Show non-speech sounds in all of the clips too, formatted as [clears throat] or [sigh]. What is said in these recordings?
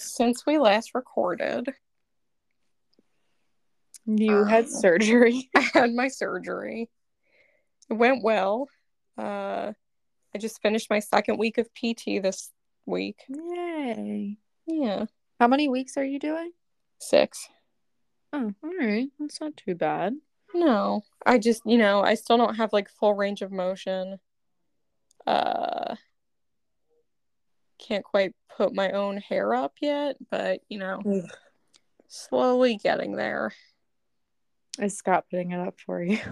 since we last recorded, You had Um, surgery. [laughs] I had my surgery. It went well. Uh, I just finished my second week of PT this week. Yay. Yeah, How many weeks are you doing? six. Oh, all right. That's not too bad. No, I just, you know, I still don't have like full range of motion. Uh, can't quite put my own hair up yet, but you know, Ugh. slowly getting there. Is Scott putting it up for you? [laughs]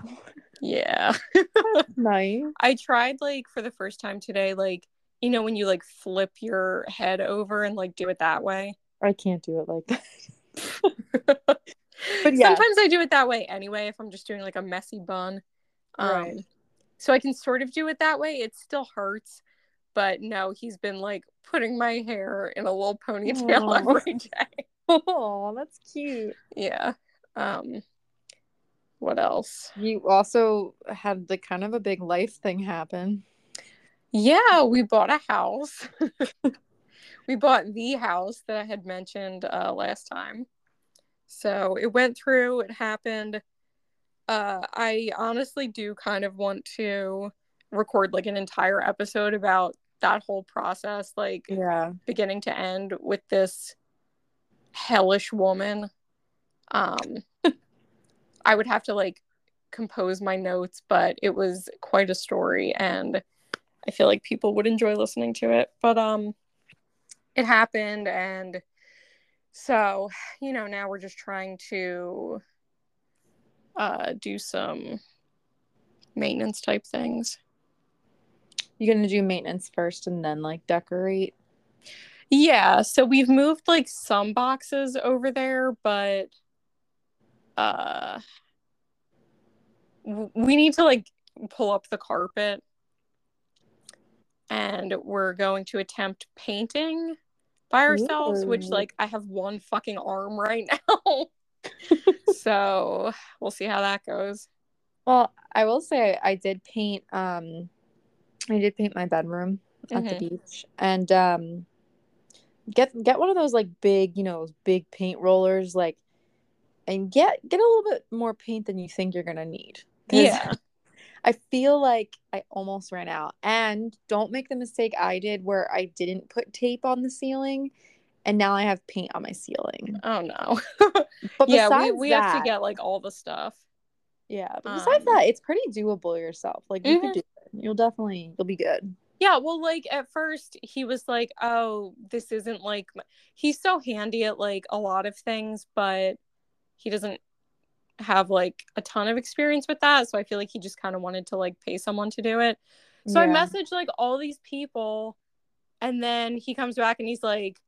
Yeah. [laughs] nice. I tried like for the first time today, like, you know, when you like flip your head over and like do it that way. I can't do it like that. [laughs] But yeah. Sometimes I do it that way anyway if I'm just doing like a messy bun. Um, Right. So I can sort of do it that way. It still hurts, but no, he's been like putting my hair in a little ponytail Aw. every day. [laughs] Oh, that's cute. Yeah. Um what else? You also had the kind of a big life thing happen. Yeah, we bought a house. [laughs] we bought the house that I had mentioned uh, last time. So it went through, it happened. Uh, I honestly do kind of want to record like an entire episode about that whole process, like Yeah. beginning to end with this hellish woman. Um, [laughs] I would have to like compose my notes, but it was quite a story and I feel like people would enjoy listening to it. But um it happened and so, you know, now we're just trying to uh do some maintenance type things. You're gonna do maintenance first and then like decorate. Yeah, so we've moved like some boxes over there, but uh we need to like pull up the carpet and we're going to attempt painting by ourselves, which like I have one fucking arm right [laughs] now. so we'll see how that goes. Well, I will say I did paint um I did paint my bedroom at the Mhm. beach and um get get one of those like big, you know, big paint rollers like and get get a little bit more paint than you think you're going to need. Yeah. [laughs] I feel like I almost ran out. And don't make the mistake I did where I didn't put tape on the ceiling and now I have paint on my ceiling. Oh no. [laughs] But yeah, we, we have to get like all the stuff. Yeah, but besides Um, that, it's pretty doable yourself. Like you Mhm. could do it. You'll definitely you'll be good. Yeah, well, like at first he was like, "Oh, this isn't like." m-" He's so handy at like a lot of things, but he doesn't have like a ton of experience with that. So I feel like he just kind of wanted to like pay someone to do it. So I Yeah. messaged like all these people, and then he comes back and he's like,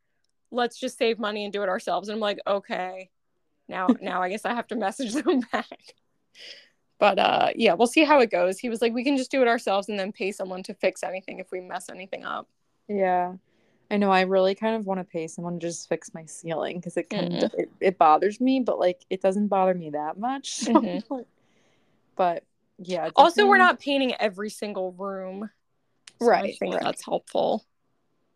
"Let's just save money and do it ourselves." And I'm like, "Okay." Now, [laughs] now I guess I have to message them [laughs] back. But uh yeah, we'll see how it goes. He was like, "We can just do it ourselves and then pay someone to fix anything if we mess anything up." Yeah. I know I really kind of want to pay someone to just fix my ceiling because it kind Mm-mm. of it, it bothers me, but like it doesn't bother me that much. So, [laughs] Mhm. but yeah. Also, we're not painting every single room. So I Right, think right. that's helpful.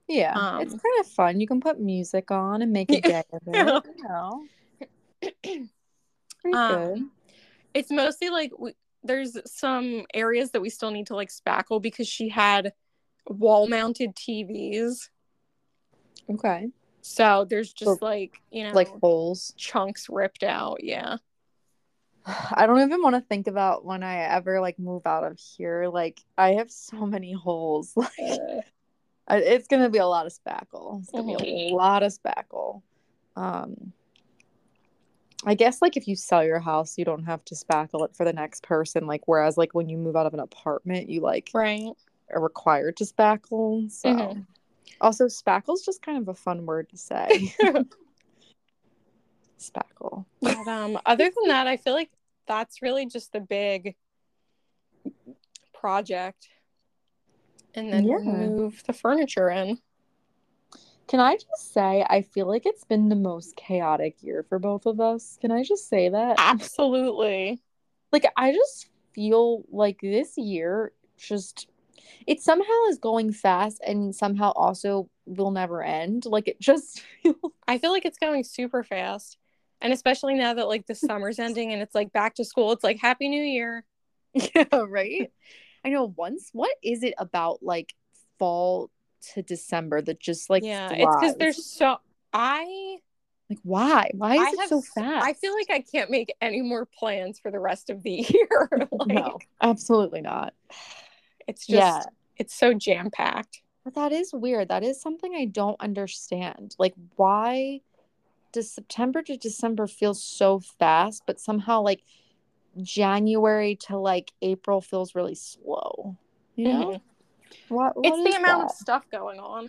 Yeah, it's um, kind of fun. You can put music on and make a day of it. [laughs] Yeah. You know, [clears throat] pretty Um, good. It's mostly like we, there's some areas that we still need to like spackle because she had wall mounted TVs. Okay, So there's just So, like, you know, like holes. chunks ripped out. Yeah. [sighs] I don't even want to think about when I ever like move out of here. Like I have so many holes. [laughs] Like Uh, it's gonna be a lot of spackle. It's gonna be Mhm. a lot of spackle. Um, I guess like if you sell your house, you don't have to spackle it for the next person. Like whereas like when you move out of an apartment, you like right. are required to spackle. So Mhm. also spackle's just kind of a fun word to say. [laughs] [laughs] spackle. But um, other than that, I feel like that's really just the big project. And then Yeah. move the furniture in. Can I just say I feel like it's been the most chaotic year for both of us? Can I just say that? Absolutely. like I just feel like this year just it somehow is going fast and somehow also will never end. Like it just [laughs] feels I feel like it's going super fast. And especially now that like the summer's [laughs] ending and it's like back to school, it's like Happy New Year. [laughs] Yeah, right. I know once what is it about like fall to December that just like yeah, it's because there's so I like why? Why is I it have so fast? I feel like I can't make any more plans for the rest of the [laughs] year. [laughs] like no, absolutely not. it's just Yeah. it's so jam packed. But that is weird. That is something I don't understand. Like why does September to December feel so fast, but somehow like January to like April feels really slow? You know? Mm-hmm. What, what It's the amount that? of stuff going on.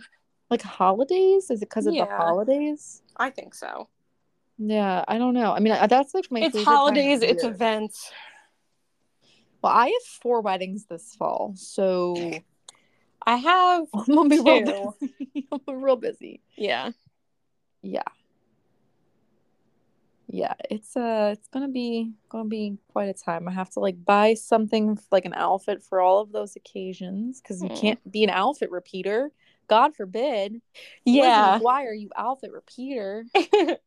like holidays? Is it because of the holidays? I think so. Yeah, I don't know. I mean, that's like my it's favorite time of holidays, it's events. Well, I have four weddings this fall, so I have [laughs] [laughs] I'm gonna be real busy. I'm real busy. yeah. Yeah. Yeah, it's uh it's gonna be gonna be quite a time. I have to like buy something like an outfit for all of those occasions because you Hmm. can't be an outfit repeater. God forbid. Yeah. why are you outfit repeater. [laughs]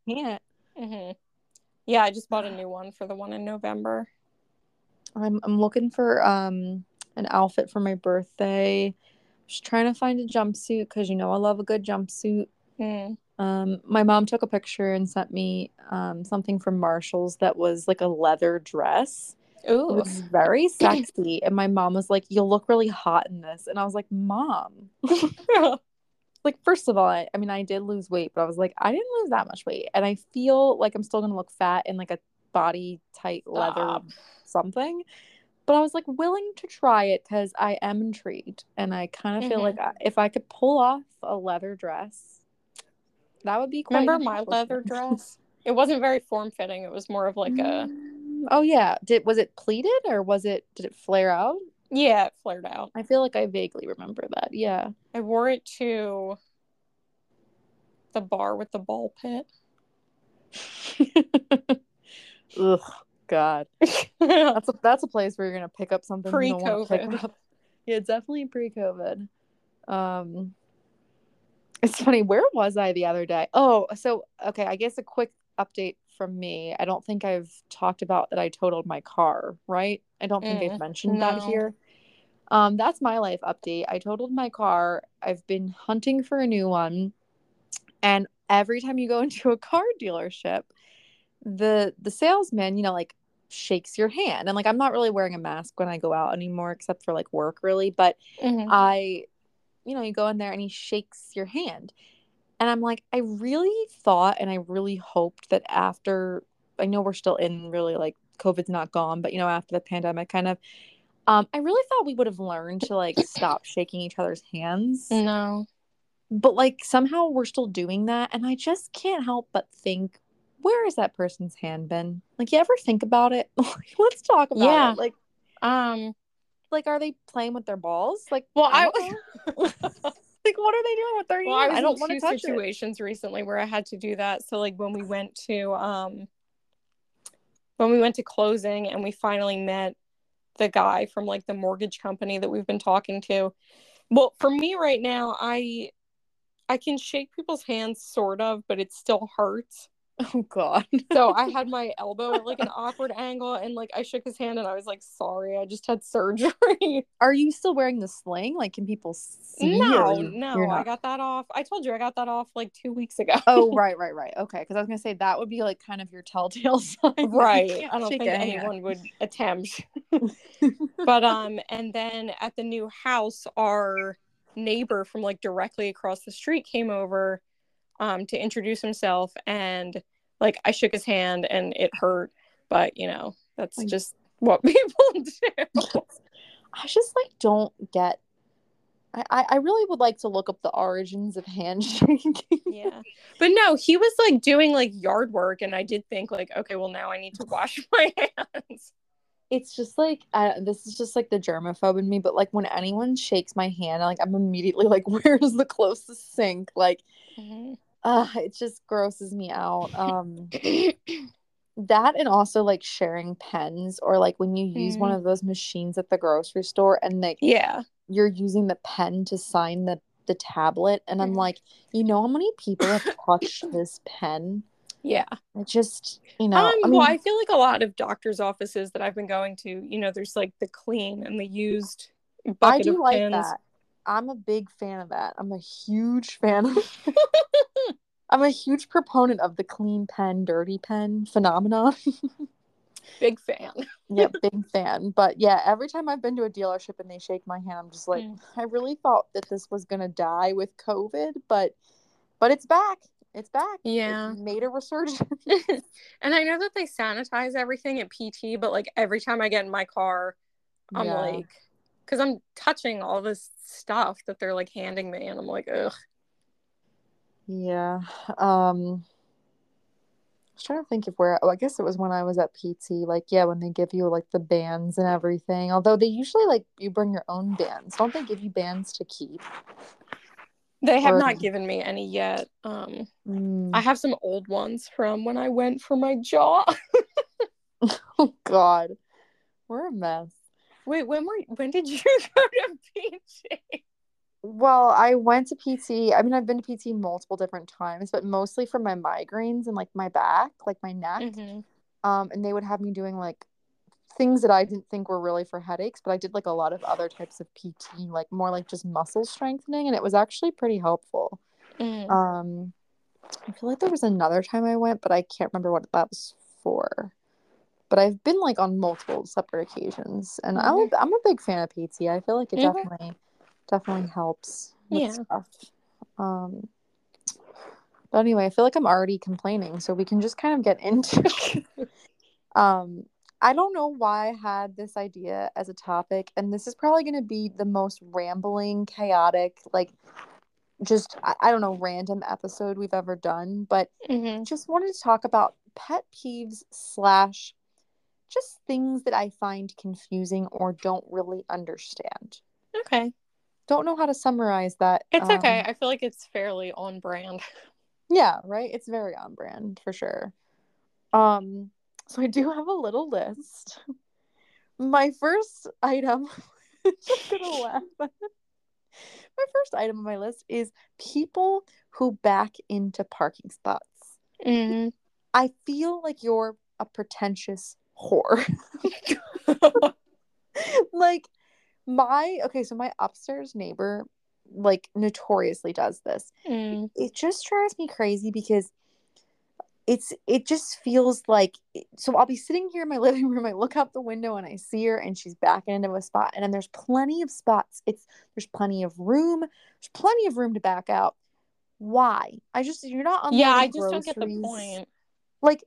Can't. hmm Yeah, I just bought a [sighs] new one for the one in November. I'm I'm looking for um an outfit for my birthday. Just trying to find a jumpsuit because you know I love a good jumpsuit. Mm. Um, my mom took a picture and sent me um something from Marshalls that was like a leather dress. It Ooh. was very [clears throat] sexy, and my mom was like, "You'll look really hot in this," and I was like, "Mom." [laughs] Like, first of all, I, I mean, I did lose weight, but I was like, I didn't lose that much weight. And I feel like I'm still going to look fat in like a body tight leather Stop. something. But I was like willing to try it because I am intrigued. And I kind of feel Mhm. like I, if I could pull off a leather dress, that would be quite Remember my leather dress? It wasn't very form fitting. It was more of like a Mm, Oh yeah. Did was it pleated or was it did it flare out? yeah, it flared out. I feel like I vaguely remember that. Yeah. I wore it to the bar with the ball pit. [laughs] Ugh, God. [laughs] That's a that's a place where you're gonna pick up something Pre-COVID. up. [laughs] Yeah, definitely pre-COVID. Um, it's funny. Where was I the other day? Oh, so okay. I guess a quick update from me. I don't think I've talked about that I totaled my car. Right? I don't think I've Mm, mentioned that here. Um, that's my life update. I totaled my car. I've been hunting for a new one, and every time you go [laughs] into a car dealership, the the salesman, you know, like shakes your hand. And like I'm not really wearing a mask when I go out anymore, except for like work, really. But Mhm. I, you know, you go in there and he shakes your hand. And I'm like, I really thought and I really hoped that after, I know we're still in really like COVID's not gone, but you know, after the pandemic kind of, um, I really thought we would have learned to like stop shaking each other's hands. No. But like somehow we're still doing that. And I just can't help but think, where has that person's hand been? Like, you ever think about it? [laughs] Let's talk about Yeah. it. Like, Um like, are they playing with their balls? Like, well I I, don't [laughs] [laughs] like, what are they doing with their well, I I don't want to touch it. situations recently where I had to do that. So like when we went to um when we went to closing and we finally met the guy from like the mortgage company that we've been talking to. Well, for me right now, I I can shake people's hands sort of, but it still hurts. [laughs] Oh God. So I had [laughs] my elbow at like an awkward angle and like I shook his hand and I was like, sorry, I just had surgery. [laughs] Are you still wearing the sling? Like, can people see? no, you- no, you're I got that off. I told you I got that off like two weeks ago. Oh, right, right, right. Okay, because I was gonna say that would be like kind of your telltale sign. right. I don't think hand. anyone would attempt. but um and then at the new house our neighbor from like directly across the street came over um to introduce himself and like I shook his hand and it hurt, but you know, that's just what [laughs] people do. I just like don't get. I, I I really would like to look up the origins of [laughs] handshaking. yeah. But no, he was like doing like yard work and I did think like, okay, well now I need to wash [laughs] my hands. it's just like uh, this is just like the germaphobe in me but like when anyone shakes my hand like i'm immediately like where's the closest sink like uh it just grosses me out um [coughs] [coughs] that and also like sharing pens or like when you use one Mm. of those machines at the grocery store and like yeah. you're using the pen to sign the the tablet and I'm Mhm. like, you know how many people have [coughs] touched this pen? Yeah. It just, you know, um, I mean, well, I feel like a lot of doctors' offices that I've been going to, you know, there's like the clean and the used I do of like pins. that. I'm a big fan of that. I'm a huge fan of [laughs] I'm a huge proponent of the clean pen, dirty pen phenomenon. [laughs] Big fan. yep, [laughs] big fan. But yeah, every time I've been to a dealership and they shake my hand, I'm just like, Mm. I really thought that this was gonna die with COVID, but but it's back. It's back. Yeah. made a resurgence. and I know that they sanitize everything at PT, but like every time I get in my car, I'm Yeah. like, because I'm touching all this stuff that they're like handing me, and I'm like, ugh. Yeah. Um I was trying to think of where oh, I guess it was when I was at PT, like yeah, when they give you like the bands and everything. Although they usually like you bring your own bands. Don't they give you bands to keep? They have Or- not given me any yet. Um, Mm. I have some old ones from when I went for my jaw. [laughs] [laughs] Oh god. We're a mess. Wait, when were when did you [laughs] go to PT? Well, I went to PT. I mean, I've been to PT multiple different times, but mostly for my migraines and like my back, like my neck. Mhm. Um, and they would have me doing like things that I didn't think were really for headaches, but I did like a lot of other types of PT, like more like just muscle strengthening, and it was actually pretty helpful. Mm. Um, I feel like there was another time I went, but I can't remember what that was for. But I've been like on multiple separate occasions, and I'm a, I'm a big fan of PT. I feel like it Mhm. definitely definitely helps with Yeah. stuff. Um, but anyway, I feel like I'm already complaining, so we can just kind of get [laughs] into. um, I don't know why I had this idea as a topic, and this is probably going to be the most rambling, chaotic, like just I, I don't know, random episode we've ever done. But Mhm. just wanted to talk about pet peeves slash just things that I find confusing or don't really understand. Okay, Don't know how to summarize that. it's okay. um, I feel like it's fairly on brand. [laughs] Yeah, right. It's very on brand for sure. Um, so I do have a little list. My first item, [laughs] just gonna [laughs] laugh. My first item on my list is people who back into parking spots. Mm. I feel like you're a pretentious whore. [laughs] like my okay, so my upstairs neighbor like notoriously does this. Mm. It just drives me crazy because it's it just feels like so I'll be sitting here in my [laughs] living room, I look out the window and I see her and she's backing into a spot and then there's plenty of spots. It's there's plenty of room. There's plenty of room to back out. Why? I just you're not on Yeah, I just don't get the point. like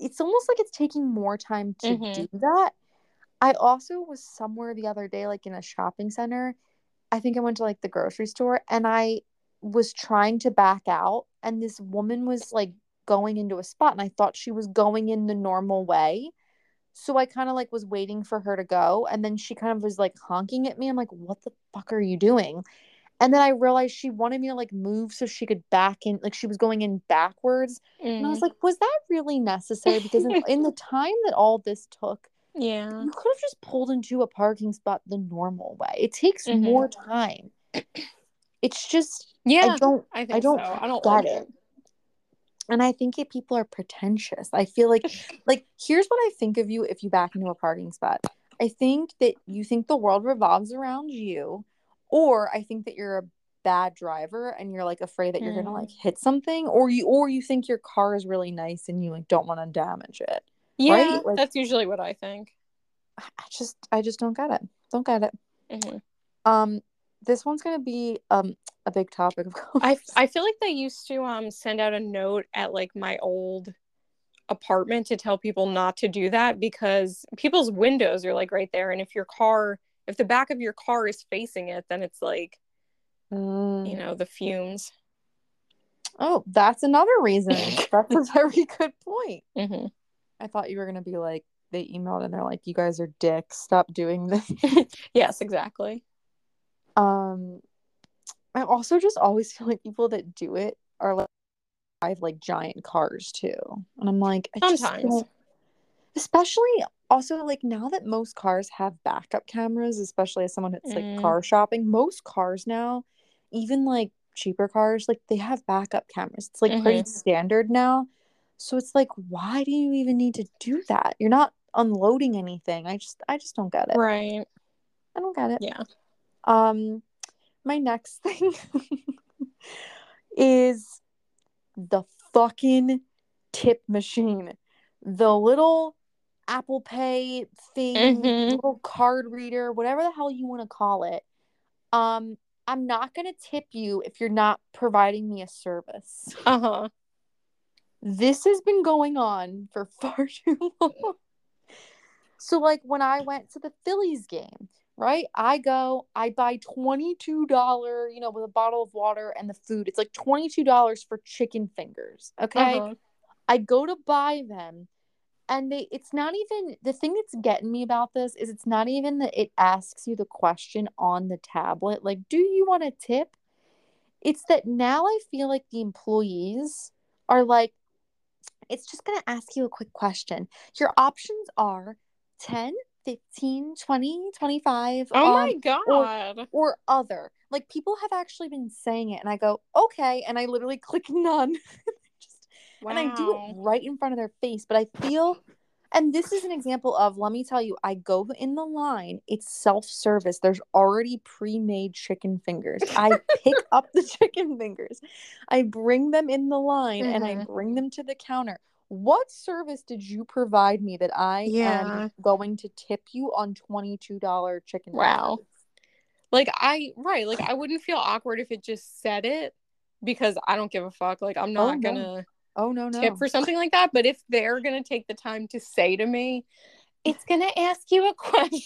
it's almost like it's taking more time to Mhm. do that. I also was somewhere the other day like in a shopping center. I think i went to like the grocery store and i was trying to back out and this woman was like going into a spot and i thought she was going in the normal way. So i kind of like was waiting for her to go and then she kind of was like honking at me. I'm like what the fuck are you doing and then i realized she wanted me to like move so she could back in like she was going in backwards and I Mm. was like, was that really necessary? Because in, in the [laughs] time that all this took, yeah. you could have just pulled into a parking spot the normal way. It takes Mhm. more time. It's just, Yeah. I don't, I think don't so. I don't get like it. it. and I think it, people are pretentious. I feel like, [laughs] like, here's what I think of you if you back into a parking spot. I think that you think the world revolves around you, or I think that you're a bad driver and you're like afraid that you're gonna Mm. like hit something, or you, or you think your car is really nice and you like don't want to damage it. Yeah, Like- that's usually what I think. I just I just don't get it. Don't get it. Mhm. Um this one's gonna be um a big topic of course. I I feel like they used to um send out a note at like my old apartment to tell people not to do that because people's windows are like right there and if your car if the back of your car is facing it then it's like Mm. you know the fumes Oh, that's another reason. [laughs] that's a very good point. hmm I thought you were gonna be like they emailed and they're like, You guys are dicks, stop doing this. [laughs] yes exactly um I also just always feel like people that do it are like drive like giant cars too. And I'm like, I Sometimes. especially also like now that most cars have backup cameras, especially as someone that's like Mm. car shopping, most cars now, even like cheaper cars, like they have backup cameras. It's like pretty standard now. So it's like, why do you even need to do that? You're not unloading anything. I just I just don't get it. Right. I don't get it. Yeah. Um my next [laughs] thing is the fucking tip machine. The little Apple Pay thing, Mhm. little card reader, whatever the hell you want to call it. Um, I'm not gonna tip you if you're not providing me a service. [laughs] Uh-huh. This has been going on for [laughs] far too long. So, like when I went to the Phillies game, right? I go, I buy $22, you know, with a bottle of water and the food. It's like $22 for chicken fingers. Okay. Uh-huh. I go to buy them and they it's not even the thing that's getting me about this is it's not even that it asks you the question on the tablet like do you want a tip? It's that now i feel like the employees are like it's just going to ask you a quick question. Your options are 10 15 20 25 Oh um, my god. or other. Like people have actually been saying it and i go okay and i literally click none [laughs] wow. and I do it right in front of their face. But I feel, and this is an example of, let me tell you, I go in the line, it's self service. There's already pre made chicken fingers. I pick [laughs] up the chicken fingers, I bring them in the line, and I Mhm. bring them to the counter. What service did you provide me that I Yeah. am going to tip you on $22 chicken Wow. fingers? Like I right, like I wouldn't feel awkward if it just said it because I don't give a fuck. Like I'm not no. gonna Oh, no, no. tip for something like that. But if they're gonna take the time to say to me, it's gonna ask you a [laughs] question,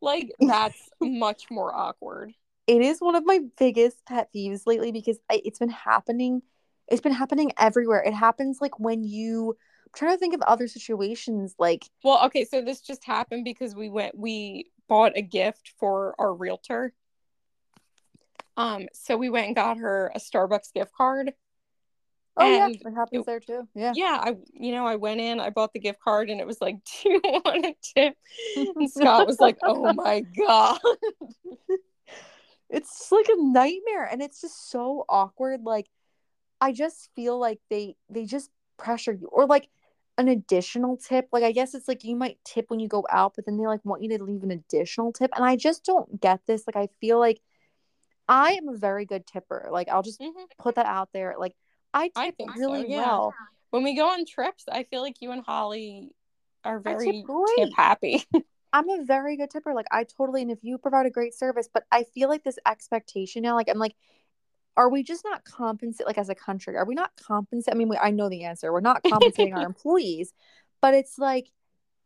like that's [laughs] much more awkward. it is one of my biggest pet peeves lately because I, it's been happening it's been happening everywhere it happens like when you i'm trying to think of other situations like Well, okay, so this just happened because we went we bought a gift for our realtor. Um, so we went and got her a Starbucks gift card. Oh yeah And it happens it- there too yeah Yeah, I you know, I went in, I bought the gift card and it was like, Do you want a tip? And Scott was like, Oh my [laughs] god. it's like a nightmare and it's just so awkward like i just feel like they they just pressure you or like an additional tip like i guess it's like you might tip when you go out but then they like want you to leave an additional tip and i just don't get this like i feel like i am a very good tipper like i'll just Mhm. put that out there like i tip I think so, really yeah. well When we go on trips, I feel like you and Holly are tip very tip happy. [laughs] I'm a very good tipper. Like I totally and if you provide a great service, but I feel like this expectation now, like I'm like, are we just not compensate like as a country? Are we not compensate? I mean, we, I know the answer. We're not compensating our [laughs] employees, but it's like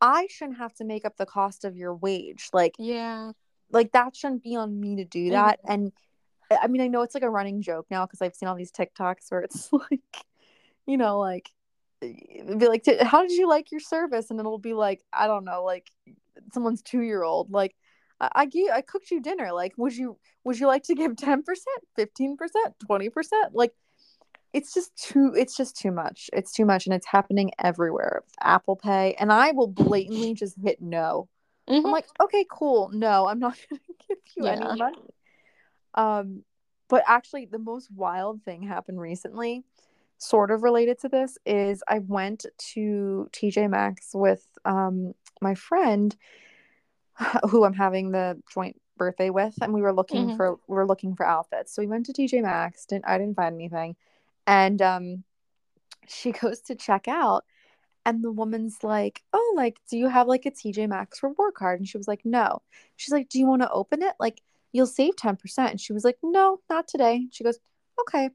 I shouldn't have to make up the cost of your wage. Like yeah. like that shouldn't be on me to do that. And I mean, I know it's like a running joke now because I've seen all these TikToks where it's [laughs] like, you know, like be like, how did you like your service? And it'll be like, I don't know, like someone's two year old, like. I I gave, I cooked you dinner. Like, would you would you like to give [laughs] ten percent, fifteen percent, twenty percent? Like, it's just too it's just too much. It's too much, and it's happening everywhere. Apple Pay, and I will blatantly just hit no. I'm Mhm. like, okay, cool. No, I'm not [laughs] gonna give you Yeah. any money. Um, but actually, the most wild thing happened recently, sort of related to this, is I went to TJ Maxx with um my friend, who I'm having the joint birthday with, and we were looking Mhm. for we were looking for outfits. So we went to TJ Maxx. Didn't I didn't find anything, and um, she [laughs] goes to check out. And the woman's like, Oh, like, do you have like a TJ Maxx reward card? And she was like, No. She's like, Do you want to open it? Like, you'll save 10%. And she was like, No, not today. She goes, Okay.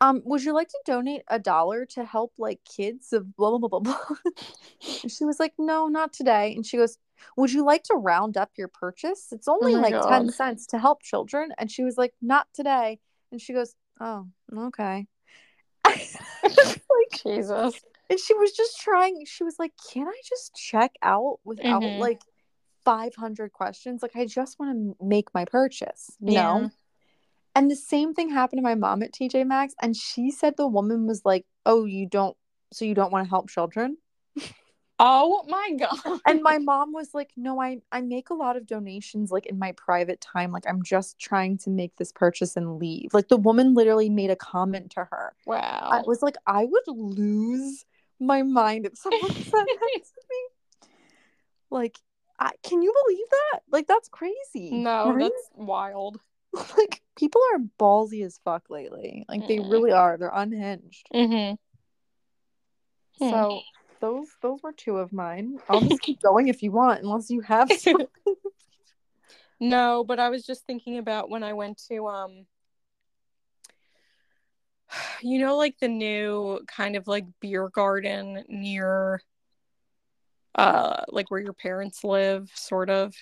Um, would you like to donate a dollar to help like kids of blah blah blah blah blah? [laughs] and she was like, No, not today. And she goes, Would you like to round up your purchase? It's only my like 10 cents to help children. And she was like, Not today. And she goes, Oh, okay. [laughs] like Jesus. and she was just trying she was like can i just check out without Mhm. like 500 questions like i just want to make my purchase you Yeah. know and the same thing happened to my mom at tj maxx and she said the woman was like oh you don't so you don't want to help children [laughs] Oh my god. and my mom was like no i i make a lot of donations like in my private time like i'm just trying to make this purchase and leave like the woman literally made a comment to her wow. i was like i would lose my mind if someone said that to me [laughs] like I, can you believe that like that's crazy no, right? that's wild. [laughs] like people are ballsy as fuck lately like they Mm. really are they're unhinged Mm-hmm. Hmm. so those those were two of mine i'll just keep going if you want unless you have. [laughs] No, but I was just thinking about when I went to um [sighs] you know like the new kind of like beer garden near uh like where your parents live sort of.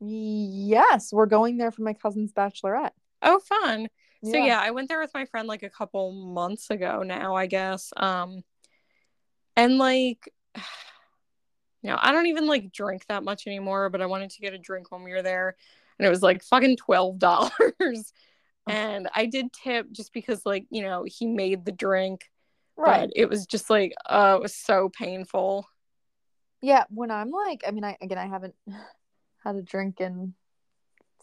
Yes, we're going there for my cousin's bachelorette. Oh fun. So yeah, I went there with my friend like a couple months ago now, I guess. Um and like [sighs] you know, I don't even like drink that much anymore, but I wanted to get a drink when we were there and it was like fucking twelve dollars. [laughs] and I did tip just because like, you know, he made the drink. right. But it was just like uh it was so painful. Yeah, when I'm like, I mean, I again, I haven't [sighs] had a drink in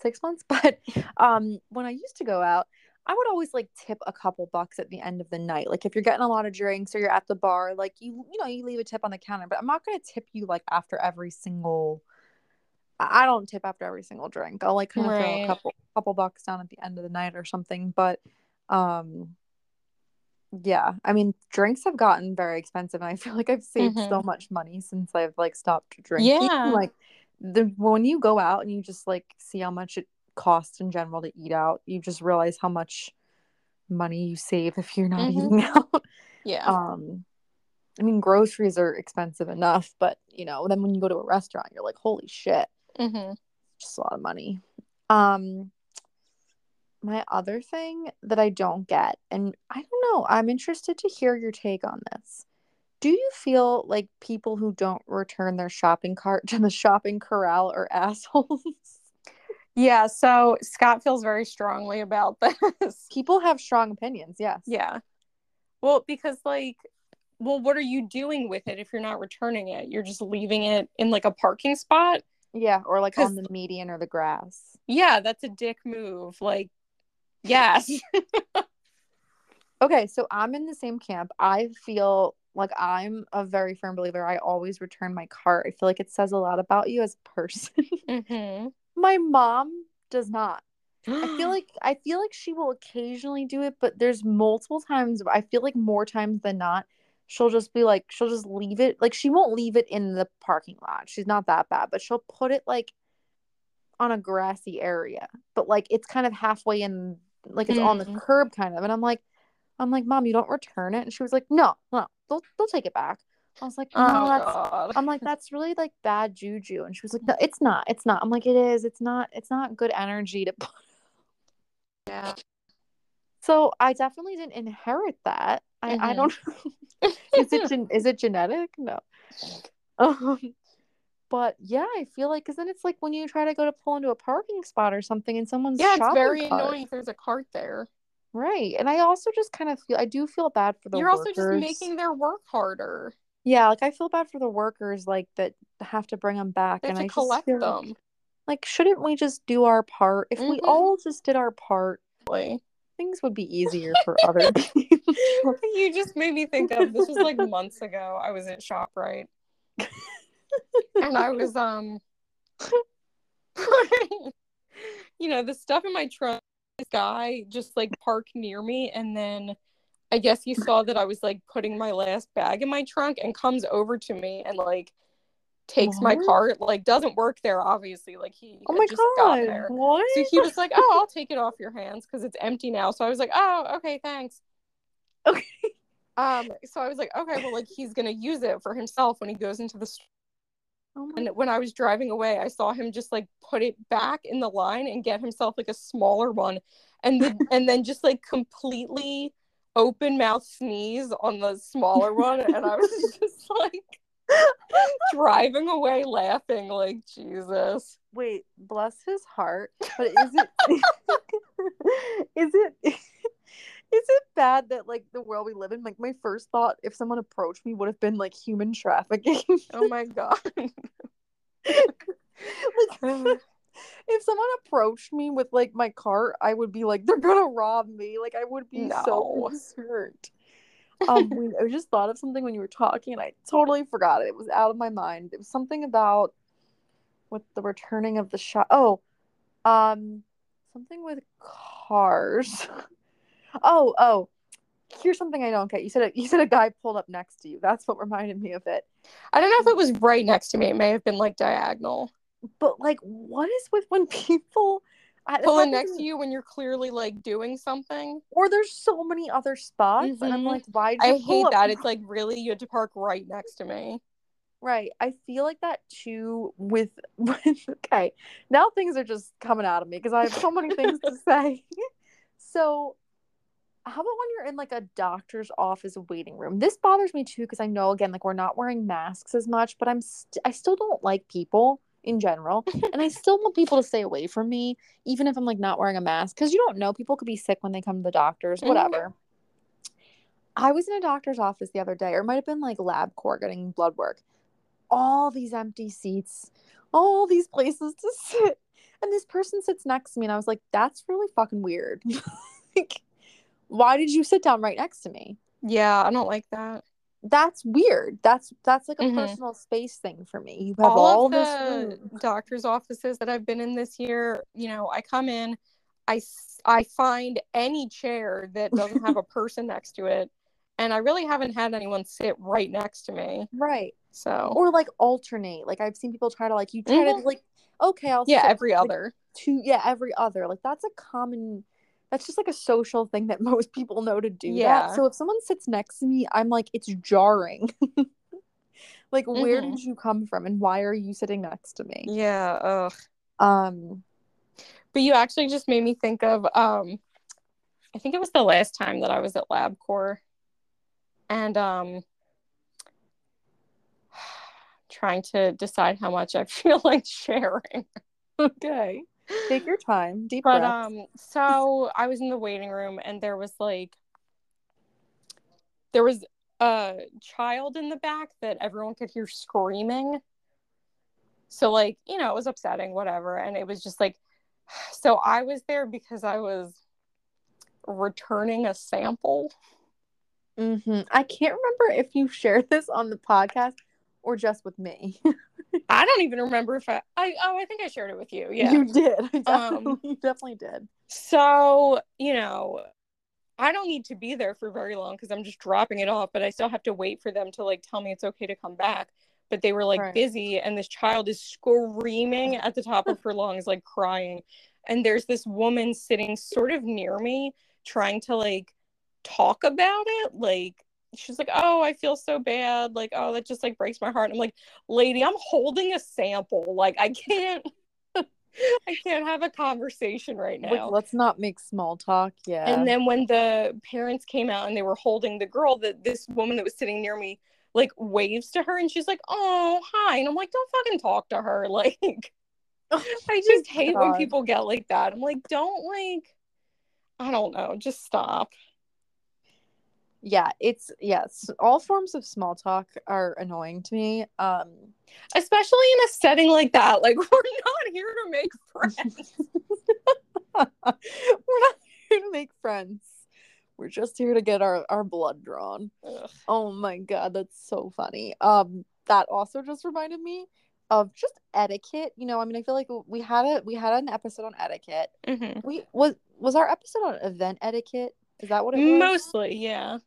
six months, [laughs] but um, when I used to go out, I would always like tip a couple bucks at the end of the night. Like if you're getting a lot of drinks or you're at the bar, like you, you know, you leave a tip on the counter. But I'm not gonna tip you like after every single. I don't tip after every single drink. I'll like kind of throw a couple couple bucks down at the end of the night or something. But um, yeah, I mean, drinks have gotten very expensive, and I feel [laughs] like I've saved so much money since I've like stopped drinking. Yeah. Like the when you go out and you just like see how much it costs in general to eat out, you just realize how much money you save if you're not Mhm. eating [laughs] out. Yeah. Um, I mean, groceries are expensive enough, but you know, then when you go to a restaurant, you're like, holy shit, mm-hmm. just a lot of money. Um, my other thing that I don't get, and I don't know, I'm interested to hear your take on this. Do you feel like people who don't return their shopping cart [laughs] to the shopping corral are assholes? Yeah, so Scott feels very strongly about [laughs] this. people have strong opinions, yes. Yeah. Well, because like, well, what are you doing with it if you're not returning it? You're just leaving it in like a parking spot? Yeah, or like on the median or the grass. Yeah, that's a dick move. Like, yes. [laughs] Okay, so I'm in the same camp. I feel like I'm a very firm believer. I always return my cart. I feel like it says a lot about you as a person. [laughs] mm-hmm. my mom does not. I feel [gasps] like I feel like she will occasionally do it, but there's multiple times. I feel like more times than not, she'll just be like, she'll just leave it. Like she won't leave it in the parking lot. She's not that bad, but she'll put it like on a grassy area, but like it's kind of halfway in, like it's on the Mhm. curb, kind of. And I'm like, I'm like, mom, you don't return it, and she was like, no, no, they'll they'll take it back. I was like, no, oh that's god. I'm like, that's really like bad juju. And she was like, no, it's not. It's not. I'm like, it is. It's not. It's not good energy to put. [laughs] yeah. So I definitely didn't inherit that. I, I Mhm. don't. [laughs] is it gen- is it genetic? No. [laughs] Um, but yeah, I feel like because then it's like when you try to go to pull into a parking spot or something, and someone's yeah, it's very cart. annoying if there's a cart there. right? And I also just kind of feel I do feel bad for the You're also just making their work harder. yeah, like I feel bad for the workers like that have to bring them back, and to I collect feel like- them. like shouldn't we just do our part if we Mhm. all just did our part Like, things would be easier for [laughs] other people you just made me think of this was like months ago. I was at ShopRite. And I was um [laughs] you know, the stuff in my trunk, this guy just like parked near me and then I guess he saw that I was like putting my last bag in my trunk and comes over to me and like takes my cart, like doesn't work there obviously. Like he oh my just god there. what So he was like, "Oh, I'll take it off your hands because it's empty now." So I was like, "Oh, okay, thanks." Okay. Um. So I was like, "Okay, well, like he's gonna use it for himself when he goes into the store." Oh And when I was driving away, I saw him just like put it back in the line and get himself like a smaller one, and then [laughs] and then just like completely open mouth sneeze on the smaller one, and I was [laughs] just like driving away laughing like Jesus. wait bless his heart but is it [laughs] is it is it bad that like the world we live in, like my first thought if someone approached me would have been like human trafficking. [laughs] Oh my god. [laughs] like [sighs] if someone approached me with like my cart, I would be like, they're gonna rob me. Like I would be so No. concerned. Um, we, I just thought of something when you were talking, and I totally forgot it. It was out of my mind. It was something about with the returning of the shot. Oh, um, something with cars. [laughs] oh, oh. Here's something I don't get. You said a, you said a guy pulled up next to you. That's what reminded me of it. I don't know if it was right next to me. It may have been like diagonal. But like, what is with when people I- Pulling next to you when you're clearly like doing something. or there's so many other spots, and I'm Mhm. like, why? Did I hate that. It's like really you had to park right next to me. right. I feel like that too. With [laughs] with okay, now things are just coming out of me because I have so many things to [laughs] say. so, how about when you're in like a doctor's office waiting room? This bothers me too because I know again like we're not wearing masks as much, but I'm st- I still don't like people in general, [laughs] and I still want people to stay away from me, even if I'm like not wearing a mask because you don't know people could be sick when they come to the doctors, Mhm. whatever. I was in a doctor's office the other day, or it might have been like LabCorp getting blood work. All these empty seats, all these places to [laughs] sit. And this person sits next to me, and I was like, that's really fucking weird. [laughs] like, why did you sit down right next to me? Yeah, I don't like that. That's weird. That's that's like a Mhm. personal space thing for me. You have all, all, this the room. doctor's offices that I've been in this year, you know, I come in, I I find any chair that doesn't have a [laughs] person next to it, and I really haven't had anyone sit right next to me. Right. So Or like alternate. Like I've seen people try to like you try to Mhm. like okay, I'll yeah, sit every like, other. two yeah every other like that's a common that's just like a social thing that [laughs] most people know to do Yeah. that so if someone sits next to me i'm like it's jarring [laughs] like where Mhm. did you come from and why are you sitting next to me Yeah, ugh. um But you actually just made me think of um I think it was the last time that I was at LabCorp and um [sighs] trying to decide how much I [laughs] feel like sharing. okay take your time deep But breaths. um so I was in the waiting room and there was like there was a child in the back that everyone could hear screaming. So like, you know, it was upsetting whatever and it was just like [sighs] so I was there because I was returning a sample. Mhm. i can't remember if you shared this on the podcast or just with me I don't even remember if I, I oh I think I shared it with you. Yeah. you did I [laughs] Um, you definitely did So, you know, I don't need to be there for very long because I'm just dropping it off, but I still have to wait for them to like tell me it's okay to come back. But they were like Right. busy, and this child is screaming at the top of her lungs, like crying. And there's this woman sitting sort of near me, trying to like talk about it. Like, she's like, Oh, I feel so bad. Like, oh, that just like breaks my heart. I'm like, Lady, I'm holding a sample. Like, I can't. [laughs] I can't have a conversation right now. like let's not make small talk yeah And then when the parents came out and they were holding the girl, that this woman that was sitting near me like waves to her and she's like, "Oh, hi." And I'm like, "Don't fucking talk to her." [laughs] Like I [laughs] just hate when people get like that. I'm like, "Don't like I don't know, just stop." Yeah it's yes all forms of small talk are annoying to me um Especially in a setting like that. Like [laughs] we're not here to make [laughs] friends. [laughs] we're not here to make friends we're just here to get our our blood drawn Ugh. oh my god that's so funny um that also just reminded me of just etiquette you know i mean i feel like we had a we had an episode on etiquette Mhm. we was was our episode on event etiquette is that what it was Mostly, yeah.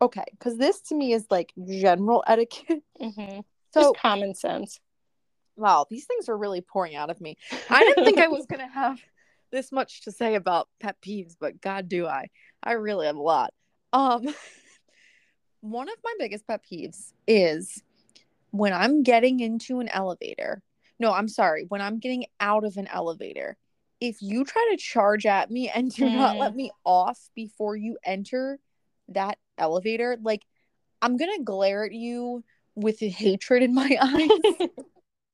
Okay because this to me is like general etiquette [laughs] hmm so just common sense. Wow, these things are really pouring out of me. I didn't think I was [laughs] going to have this much to say about pet peeves, but God, do I. I really have a lot. Um, [laughs] one of my biggest pet peeves is when I'm getting into an elevator. No, I'm sorry, when I'm getting out of an elevator. If you try to charge at me and do not Mm. let me off before you enter that elevator, like I'm going to glare at you with hatred in my [laughs] eyes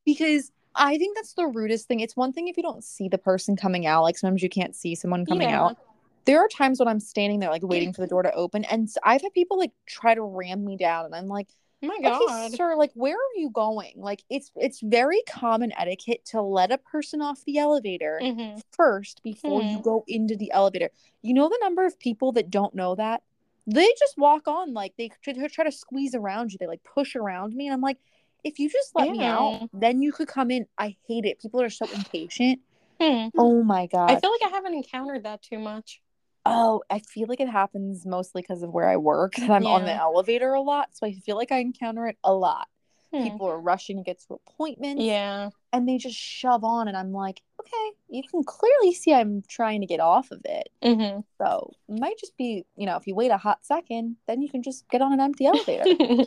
because I think that's the rudest thing. It's one thing if you don't see the person coming out, like sometimes you can't see someone coming Yeah. out. there are times when I'm standing there like waiting for the door to open, and I've had people like try to ram me down, and I'm like, Oh my okay, god. sir, like where are you going? Like it's it's very common etiquette to let a person off the elevator hmm first before you Hmm. go into the elevator. You know the number of people that don't know that? They just walk on like they try to squeeze around you. They like push around me, and I'm like, if you just let me out, then you could come in. I hate it. People are so impatient. Hmm. Oh my god. I feel like I haven't encountered that too much. Oh, I feel like it happens mostly because of where I work. [laughs] That I'm on the elevator a lot, so I feel like I encounter it a lot. Hmm. People are rushing to get to appointments, Yeah. and they just shove on, and I'm like, okay, you can clearly see I'm trying to get off of it. hmm So it might just be, you know, if you wait a hot second, then you can just get on an empty elevator. [laughs]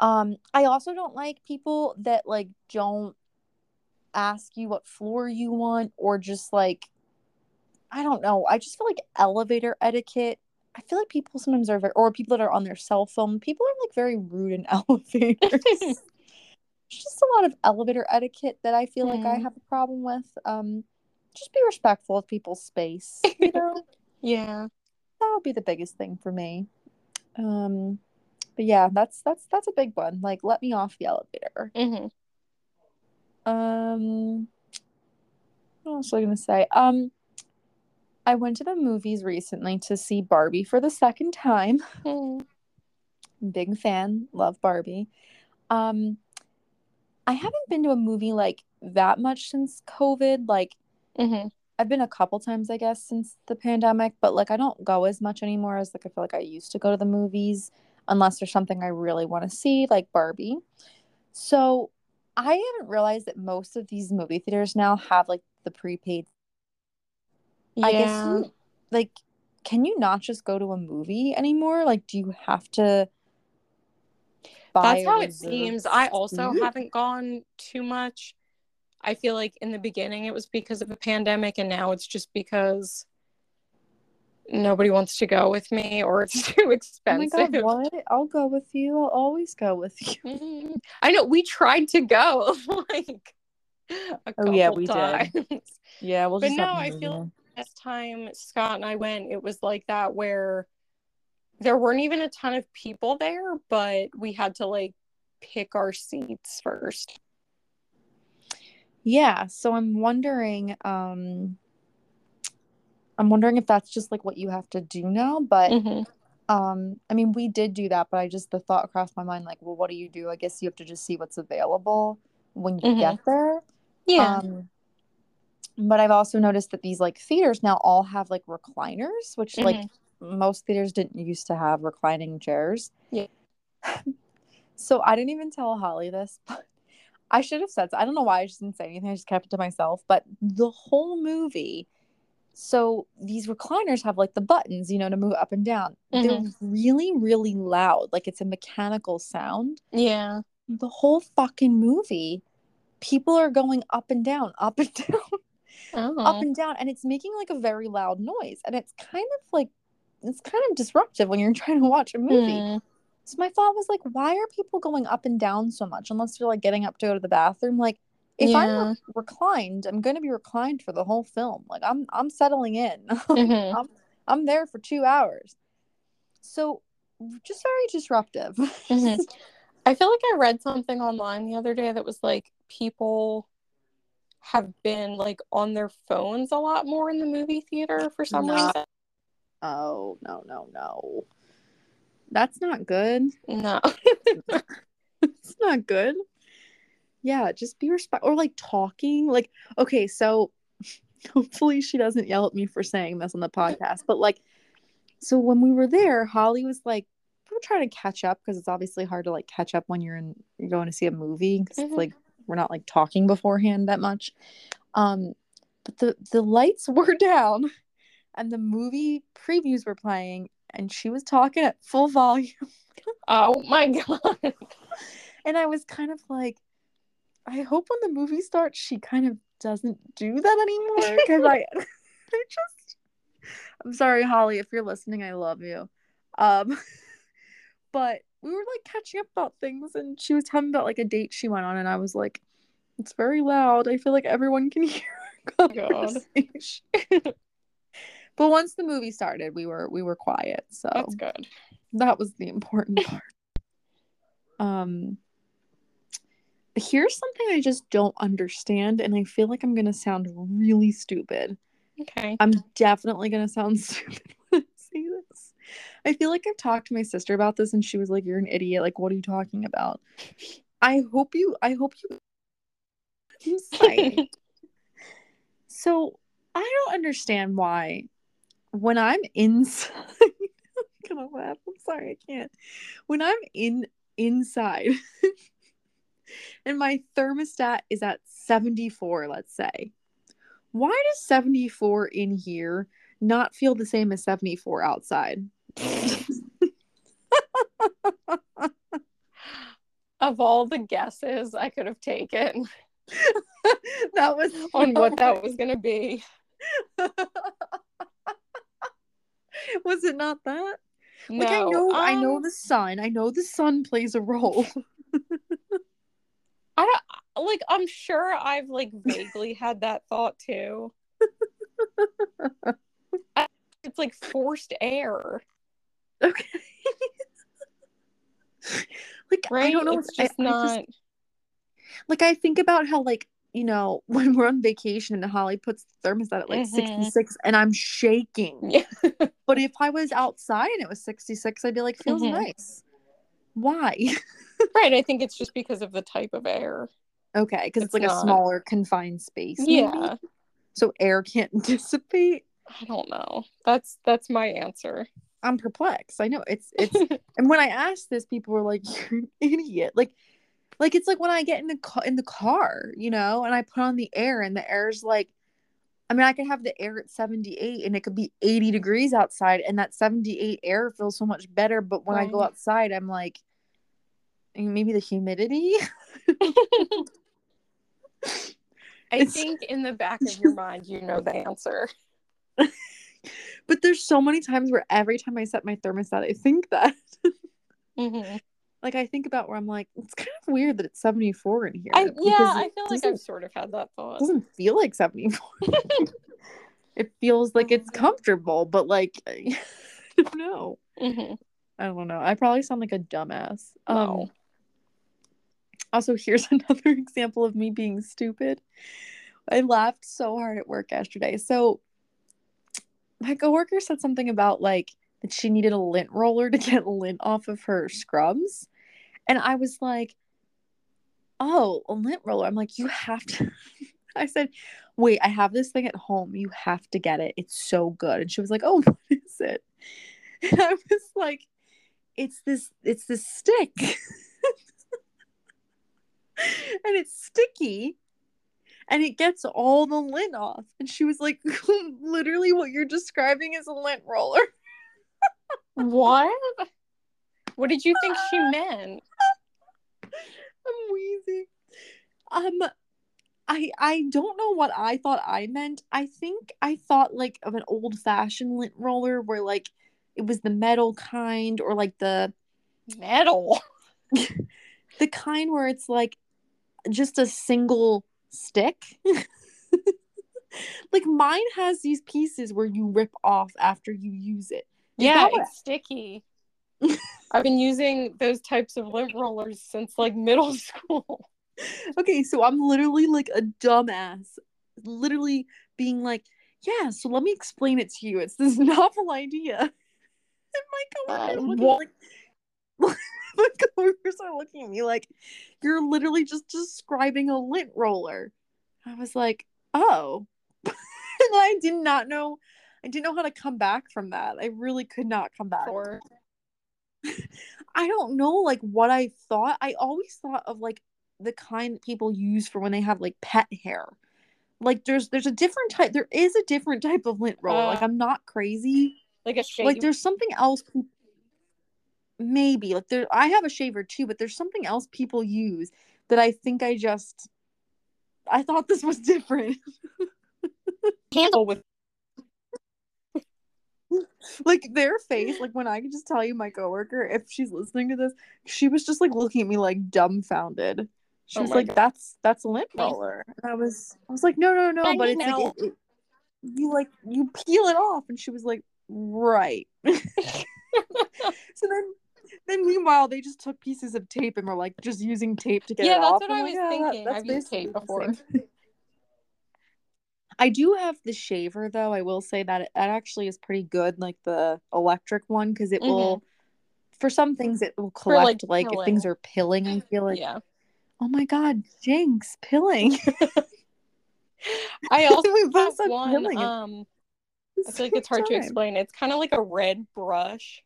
um, I also don't like people that like don't ask you what floor you want or just like I don't know. I just feel like elevator etiquette. I feel like people sometimes are very, or people that are on their cell phone. People are like very rude in [laughs] elevators. [laughs] There's just a lot of elevator etiquette that I feel like I Hmm. have a problem with. Um, just be respectful of people's space. You know, [laughs] yeah. that would be the biggest thing for me. Um, but yeah, that's that's that's a big one. Like, let me off the elevator. hmm Um, what else was I gonna say? Um, I went to the movies recently to see Barbie for the second time. Hmm. Big fan, love Barbie. Um, I haven't been to a movie like that much since COVID. Like, hmm I've been a couple times, I guess, since the pandemic, but like I don't go as much anymore as like I feel like I used to go to the movies unless there's something I really want to see, like Barbie. So I haven't realized that most of these movie theaters now have like the prepaid. Yeah. I guess like, can you not just go to a movie anymore? Like, do you have to buy That's how it seems. I also haven't gone too much. I feel like in the beginning it was because of the pandemic, and now it's just because nobody wants to go with me or it's [laughs] too Oh my expensive. god, what? I'll go with you. I'll always go with you. [laughs] I know we tried to go [laughs] like a couple Oh, yeah, we did. Yeah, we'll But just no, I feel- time Scott and I went, it was like that where there weren't even a ton of people there, but we had to like pick our seats first. Yeah, so I'm wondering, um, I'm wondering if that's just like what you have to do now, but Mhm. um, I mean, we did do that, but I just the thought crossed my mind like, well, what do you do? I guess you have to just see what's available when you Mhm. get there. Yeah. Um, but I've also noticed that these like theaters now all have like recliners, which like Mhm. most theaters didn't used to have reclining chairs. Yeah. [laughs] so I didn't even tell Holly this, [laughs] but I should have said so. I don't know why I just didn't say anything. I just kept it to myself. But the whole movie, so these recliners have like the buttons, you know, to move up and down. They're really, really loud. Like it's a mechanical sound. yeah. The whole fucking movie, people are going up and down, up and [laughs] down Oh. up and down and it's making like a very loud noise and it's kind of like it's kind of disruptive when you're [laughs] trying to watch a movie Hmm. so my thought was like why are people going up and down so much unless they're like getting up to go to the bathroom like if i'm re- reclined i'm going to be reclined for the whole film like i'm i'm settling in [laughs] Mhm. i'm i'm there for 2 hours so just very disruptive [laughs] Mhm. I feel like I read something online the other day that was like people have been like on their phones a lot more in the movie theater for some reason. oh no no no that's not good No. [laughs] it's not good. Yeah, just be respect or like talking. Like, okay, so [laughs] hopefully she doesn't yell at me for saying this on the podcast, but like, so when we were there, Holly was like, we were trying to catch up because it's obviously hard to like catch up when you're in you're going to see a movie because Mhm. it's like we're not like talking beforehand that much. Um, but the the lights [laughs] were down, and the movie previews were playing, and she was talking at full volume. [laughs] oh my god. And I was kind of like, I hope when the movie starts, she kind of doesn't do that anymore. Because I, [laughs] I just, I'm sorry, Holly, if you're listening, I love you. Um, but we were like catching up about things, and she was telling me about like a date she went on, and I was like, it's very loud. I feel like everyone can [laughs] hear our God. [laughs] But once the movie started, we were we were quiet. So That's good. that was the important part. Um here's something I just don't understand and I feel like I'm going to sound really stupid. Okay. I'm definitely going to sound [laughs] stupid when I say this. I feel like I've talked to my sister about this and she was like you're an idiot like what are you talking about? I hope you I hope you Inside. [laughs] so I don't understand why when I'm inside [laughs] I'm gonna laugh. I'm sorry, I can't. When I'm in inside [laughs] and my thermostat is at 74, let's say, why does 74 in here not feel the same as 74 outside? [laughs] of all the guesses I could have taken [laughs] that was [laughs] on what that was going to be. was it not that? No, like I know I know um, the sun. I know the sun plays a role. I don't like. I'm sure I've like vaguely had that thought too. It's like forced air, okay. [laughs] like right? I don't know. It's I- just I not. like I think about how like you know [laughs] when we're on vacation and Holly puts the thermostat at like Mhm. 66 and I'm shaking. Yeah. [laughs] But if I was outside and it was 66, I'd be like, feels Mhm. nice. Why? right. I think it's just because of the type of air. okay, because it's, It's like a smaller confined space. maybe? Yeah. So air can't dissipate. I don't know. That's that's my answer. I'm perplexed. I know it's [laughs] it's and when I asked this, people were like, [laughs] "You're an idiot." Like, like it's like when I get in the car, in the car, you know, and I put on the air, and the air's like, I mean, I could have the air at 78, and it could be 80 degrees outside, and that 78 air feels so much better. But when I go outside, I'm like, maybe the humidity. [laughs] I think in the back of your mind, you know the answer. But there's so many times where every time I set my thermostat, I think that. Mhm. Like I think about where I'm like, it's kind of weird that it's 74 in here. I, yeah, I feel like I've sort of had that thought. It doesn't feel like 74. [laughs] it feels like it's comfortable, but like [laughs] I don't know. Mhm. I don't know. I probably sound like a dumbass. Um also here's [laughs] another example of me being stupid. I laughed so hard at work yesterday. So my coworker said something about like that she needed a lint roller to get lint off of her scrubs. And I was like, oh, a lint roller. I'm like, you have to. [laughs] I said, wait, I have this thing at home. You have to get it. It's so good. And she was like, oh, [laughs] what is it? And I was like, it's this, it's this stick. [laughs] and it's sticky. And it gets all the lint off. And she was like, [laughs] literally what you're describing is a lint roller. What? [laughs] What did you think she meant? [laughs] I'm wheezing. Um, I I don't know what I thought I meant. I think I thought like of an old fashioned lint roller where like it was the metal kind or like the Metal. the kind where it's like just a single stick. [laughs] like mine has these pieces where you rip off after you use it. Yeah, what- sticky. [laughs] I've been using those types of lint rollers since like middle [laughs] school. Okay, so I'm literally like a dumbass, literally being like, yeah, so let me explain it to you. It's this novel idea. And my coworkers Uh, like [laughs] my coworkers are looking at me like you're literally just describing a lint roller. I was like, oh. [laughs] and I did not know I didn't know how to come back from that. I really could not come back. Or [laughs] I don't know like what I thought. I always thought of like the kind that people use for when they have like pet hair. Like there's there's a different type there is a different type of lint roller. Uh, like I'm not crazy. like a shave. Like there's something else pe- maybe like there I have a shaver too, but there's something else people use that I think I just I thought this was [laughs] different. handle with [laughs] like their face, like when I can just tell you my coworker, if she's listening to this, she was just like looking at me like dumbfounded. She Oh was like, God. "That's that's a lint roller," and I was I was like, "No, no, no," I but it's know. like it, it- you like you peel it off and she was like right [laughs] so then then meanwhile they just took pieces of tape and were like just using tape to get yeah, it that's off what I'm I was "Yeah, that- thinking. that's I've used tape before. I do have the shaver though. I will say that it, that actually is pretty good, like the electric one, because it will. For some things, it will Mm-hmm. For, like, collect. Like, if things are pilling, I feel like, yeah. oh my god, Jinx, pilling. [laughs] [laughs] I also We have both one. Um, I feel like it's hard to explain. It's kind of like a red brush,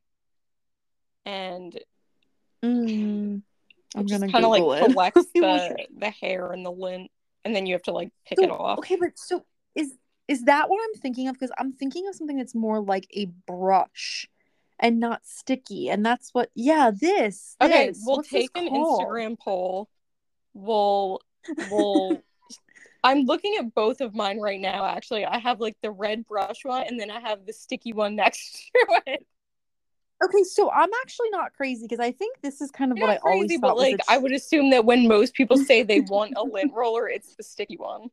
and Mm, I'm gonna kind of like it. [laughs] collects the the hair and the lint, and then you have to like pick So, it off. Okay, but so is is that what I'm thinking of? Because I'm thinking of something that's more like a brush and not sticky, and that's what. Yeah, this. Okay, this. we'll What's take an called? Instagram poll. We'll we'll. [laughs] I'm looking at both of mine right now. Actually, I have like the red brush one, and then I have the sticky one next [laughs] to it. Okay, so I'm actually not crazy because I think this is kind of You're what I always crazy, thought but like the I would assume that when most people [laughs] say they want a lint roller, it's the sticky one.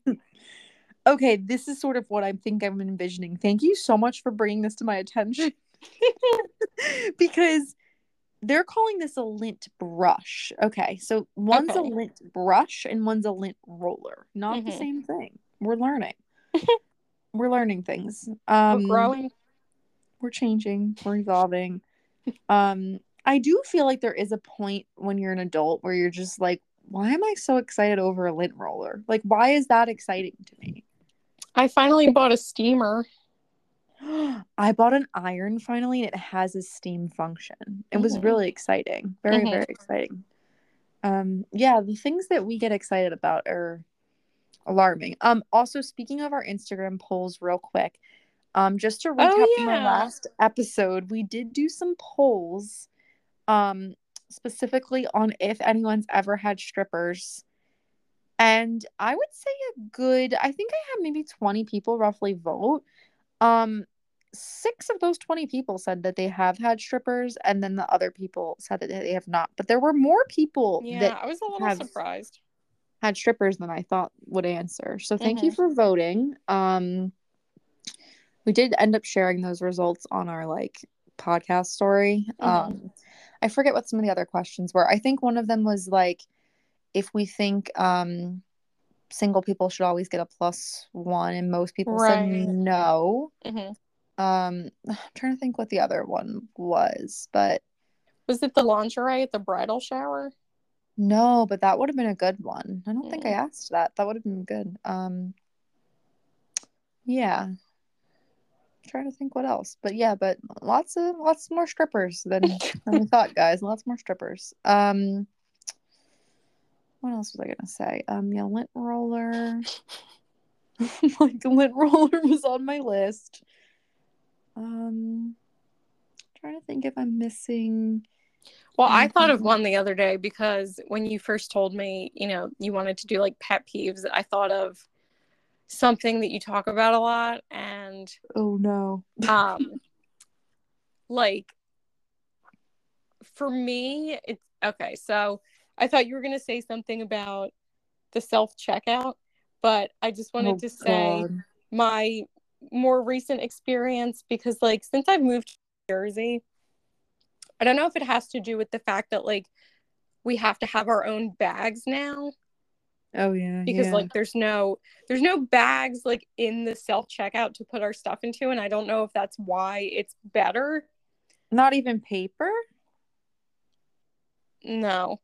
Okay, this is sort of what I think I'm envisioning. Thank you so much for bringing this to my attention. [laughs] [laughs] because they're calling this a lint brush. Okay, so one's a lint brush and one's a lint roller. Not the Mhm. same thing. We're learning. we're learning things. Um We're growing. we're changing, we're evolving. Um I do feel like there is a point when you're an adult where you're just like, why am I so excited over a lint roller? Like why is that exciting to me? I finally bought a steamer. [gasps] I bought an iron finally and it has a steam function. It was Mhm. really exciting. Very, Mhm. very exciting. Um yeah, the things that we get excited about are alarming. Um also speaking of our Instagram polls real quick, um just to recap Oh, from our last episode, we did do some polls um specifically on if anyone's ever had strippers. And I would say a good, I think I had maybe 20 people roughly vote. Um, six of those 20 people said that they have had strippers, and then the other people said that they have not. But there were more people Yeah, that I was a little surprised. had strippers than I thought would answer. So thank you for voting. Um, we did end up sharing those results on our like podcast story. Mhm. Um, I forget what some of the other questions were. I think one of them was like if we think um single people should always get a plus one, and most people Right. said no. Mhm. Um, I'm trying to think what the other one was, but Was it the lingerie at the bridal shower? No, but that would have been a good one. I don't think I Mm. asked that. That would have been good. Um, yeah. Trying to think what else, but yeah, but lots of lots more strippers than [laughs] than we thought, guys. Lots more strippers. Um, what else was I gonna say? Um, yeah, lint roller. [laughs] like lint roller [laughs] was on my list. Um, trying to think if I'm missing. Well, I thought of one the other day because when you first told me, you know, you wanted to do like pet peeves, I thought of something that you talk about a lot and Oh no. um [laughs] like for me it's okay so i thought you were going to say something about the self checkout but i just wanted Oh, to say God. my more recent experience because like since i've moved to jersey i don't know if it has to do with the fact that like we have to have our own bags now Oh yeah. because yeah. like there's no there's no bags like in the self checkout to put our stuff into and i don't know if that's why it's better not even paper. no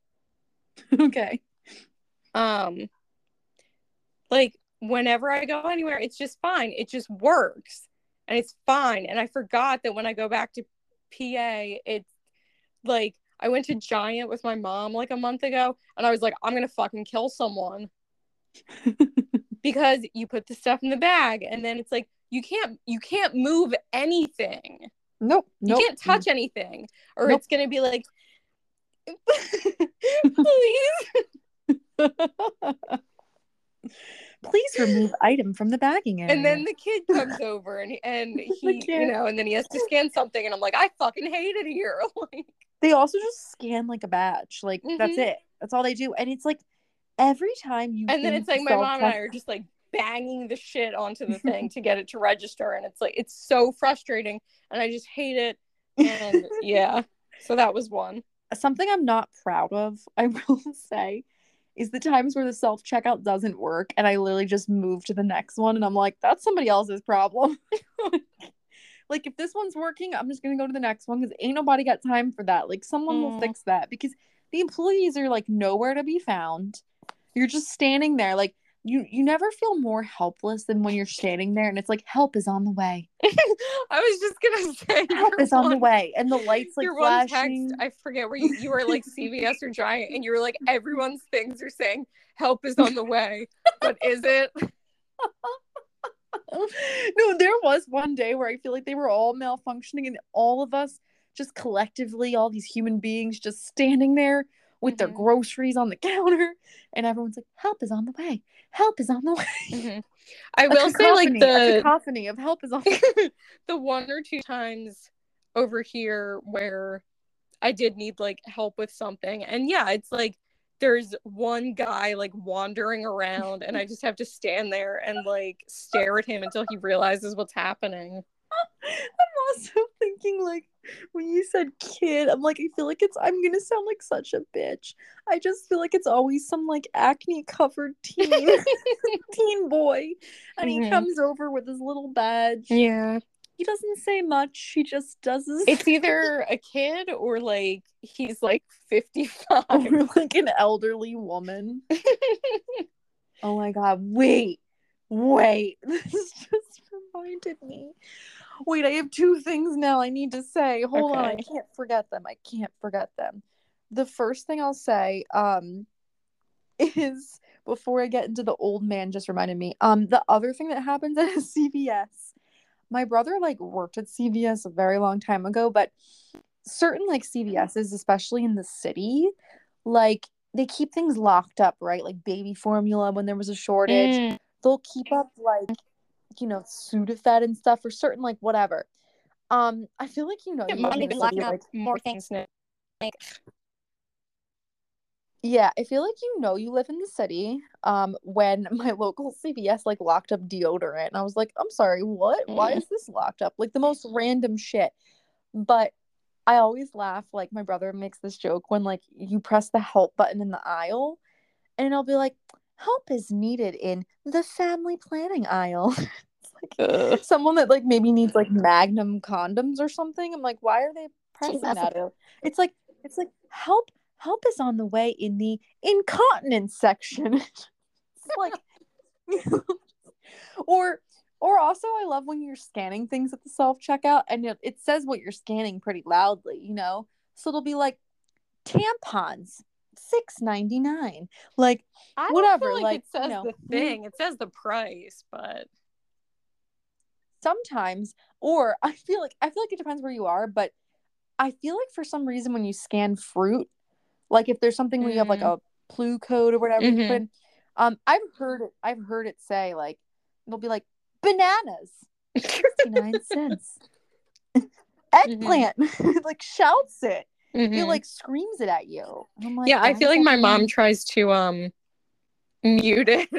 [laughs] okay. um like whenever i go anywhere it's just fine it just works and it's fine and i forgot that when i go back to pa it's like i went to giant with my mom like a month ago and i was like i'm gonna fucking kill someone [laughs] because you put the stuff in the bag and then it's like you can't you can't move anything Nope. you can't touch anything or Nope. it's gonna be like please [laughs] Please remove item from the bagging area. and then the kid comes over and and [laughs] he you know and then he has to scan something and i'm like i fucking hate it here like they also just scan like a badge. Like that's Mhm. it. That's all they do. And it's like every time you and then it's like my mom and i are just like banging the shit onto the thing [laughs] to get it to register and it's like it's so frustrating and I just hate it and [laughs] yeah so that was one something I'm not proud of [laughs] I will say is the times where the self checkout doesn't work and I literally just move to the next one and I'm like that's somebody else's problem like if this one's working I'm just gonna go to the next one because ain't nobody got time for that like someone mm. will fix that because the employees are like nowhere to be found you're just standing there like you you never feel more helpless than when you're standing there and it's like help is on the way. [laughs] I was just gonna [laughs] say help is one, on the way and the lights like your flashing. Text, I forget where you, you were like [laughs] CVS or Giant and you were like everyone's things are saying help is on the way, but is it? [laughs] no, there was one day where I feel like they were all malfunctioning and all of us just collectively, all these human beings just standing there with mm-hmm. their groceries on the [laughs] counter and everyone's like help is on the way help is on the way mm-hmm. i a will say like the cacophony of help is on the, [laughs] the one or two times over here where i did need like help with something and yeah it's like there's one guy like wandering around and i just have to stand there and like stare at him until he realizes what's happening I'm also thinking like when you said kid, I'm like, I feel like it's I'm gonna sound like such a bitch. I just feel like it's always some like acne covered teen [laughs] [laughs] teen boy. And mm-hmm. he comes over with his little badge. Yeah. He doesn't say much. He just does his It's either a kid or like he's like 55. [laughs] Or like an elderly woman. [laughs] oh my god, wait. Wait. [laughs] This just reminded me wait, I have two things now I need to say. Hold okay. on, I can't forget them. I can't forget them. The first thing I'll say um is before I get into the old man just reminded me. Um the other thing that happens at a CVS. My brother like worked at CVS a very long time ago, but certain like CVSs, especially in the city, like they keep things locked up, right? Like baby formula when there was a shortage. Mm. They'll keep up like you know Sudafed and stuff or certain like whatever. Um, I feel like you know you might be locking up like, more things. Like, yeah, I feel like you know you live in the city. Um, when [laughs] my local CVS like locked up deodorant, and I was like, I'm sorry, what? Mm. Why is this locked up? Like the most random shit. But I always laugh. Like my brother makes this joke when like you press the help button in the aisle, and I'll be like, help is needed in the family planning aisle. [laughs] It's like someone that like maybe needs like magnum condoms or something. I'm like, why are they pressing that? It's like it's like help help is on the way in the incontinence section. [laughs] like [laughs] or or also I love when you're scanning things at the self checkout and it, it says what you're scanning pretty loudly, you know. So it'll be like tampons six ninety nine. Like whatever. like, like, it says you know, the thing. It says the price, but sometimes or i feel like i feel like it depends where you are but i feel like for some reason when you scan fruit like if there's something mm-hmm. where you have like mm. a PLU code or whatever mm-hmm. you put in, um i've heard it i've heard it say like it'll be like bananas 69 [laughs] cents [laughs] eggplant mm-hmm. [laughs] like shouts it mm-hmm. it like screams it at you like, yeah i feel like my mom tries to um mute it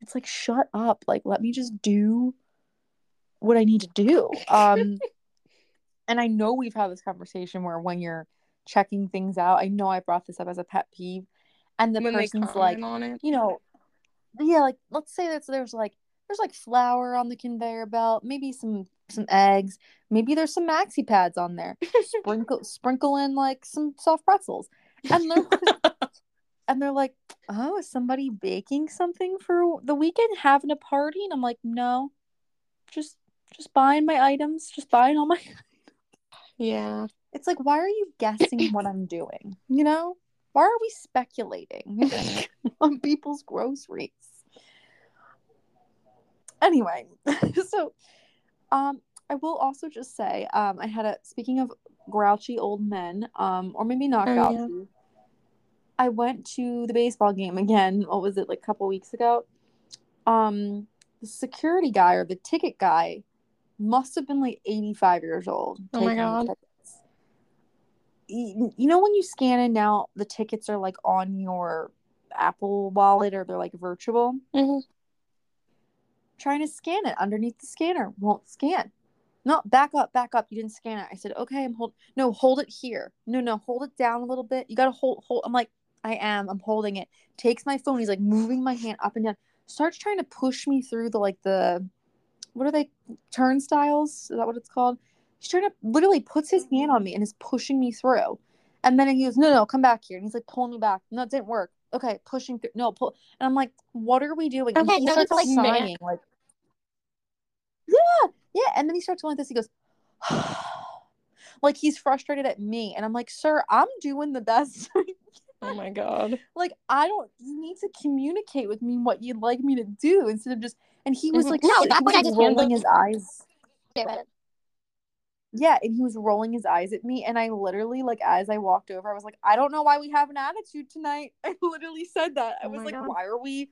it's like shut up like let me just do what i need to do um and i know we've had this conversation where when you're checking things out i know i brought this up as a pet peeve and the when person's like you know yeah like let's say that there's like there's like flour on the conveyor belt maybe some some eggs maybe there's some maxi pads on there sprinkle [laughs] sprinkle in like some soft pretzels and they're [laughs] and they're like, "Oh, is somebody baking something for the weekend, having a party?" And I'm like, "No, just just buying my items, just buying all my." [laughs] yeah, it's like, why are you guessing what I'm doing? You know, why are we speculating [laughs] on people's groceries? Anyway, [laughs] so um, I will also just say, um, I had a speaking of grouchy old men, um, or maybe not oh, grouchy. Yeah I went to the baseball game again. What was it like a couple weeks ago? Um, the security guy or the ticket guy must have been like 85 years old. Oh my god. You, you know when you scan in now, the tickets are like on your Apple Wallet or they're like virtual. Mhm. Trying to scan it underneath the scanner won't scan. No, back up, back up. You didn't scan it. I said, okay, I'm hold. No, hold it here. No, no, hold it down a little bit. You gotta hold, hold. I'm like, I am. I'm holding it. Takes my phone. He's like moving my hand up and down. Starts trying to push me through the like the, what are they? Turnstiles? Is that what it's called? He's trying to literally puts his hand on me and is pushing me through. And then he goes, no, no, come back here. And he's like pulling me back. No, it didn't work. Okay, pushing through. No, pull. And I'm like, what are we doing? And Okay, he starts it's like man- like, yeah, yeah. And then he starts going like this. He goes, [sighs] like he's frustrated at me. And I'm like, sir, I'm doing the best. [laughs] Oh my god. like, I don't, you need to communicate with me what you'd like me to do instead of just, and he was Mhm. like, No, that's what I just rolling his eyes. Yeah, and he was rolling his eyes at me, and I literally, like, as I walked over, I was like, I don't know why we have an attitude tonight. [laughs] I literally said that. I Oh was like, God. why are we,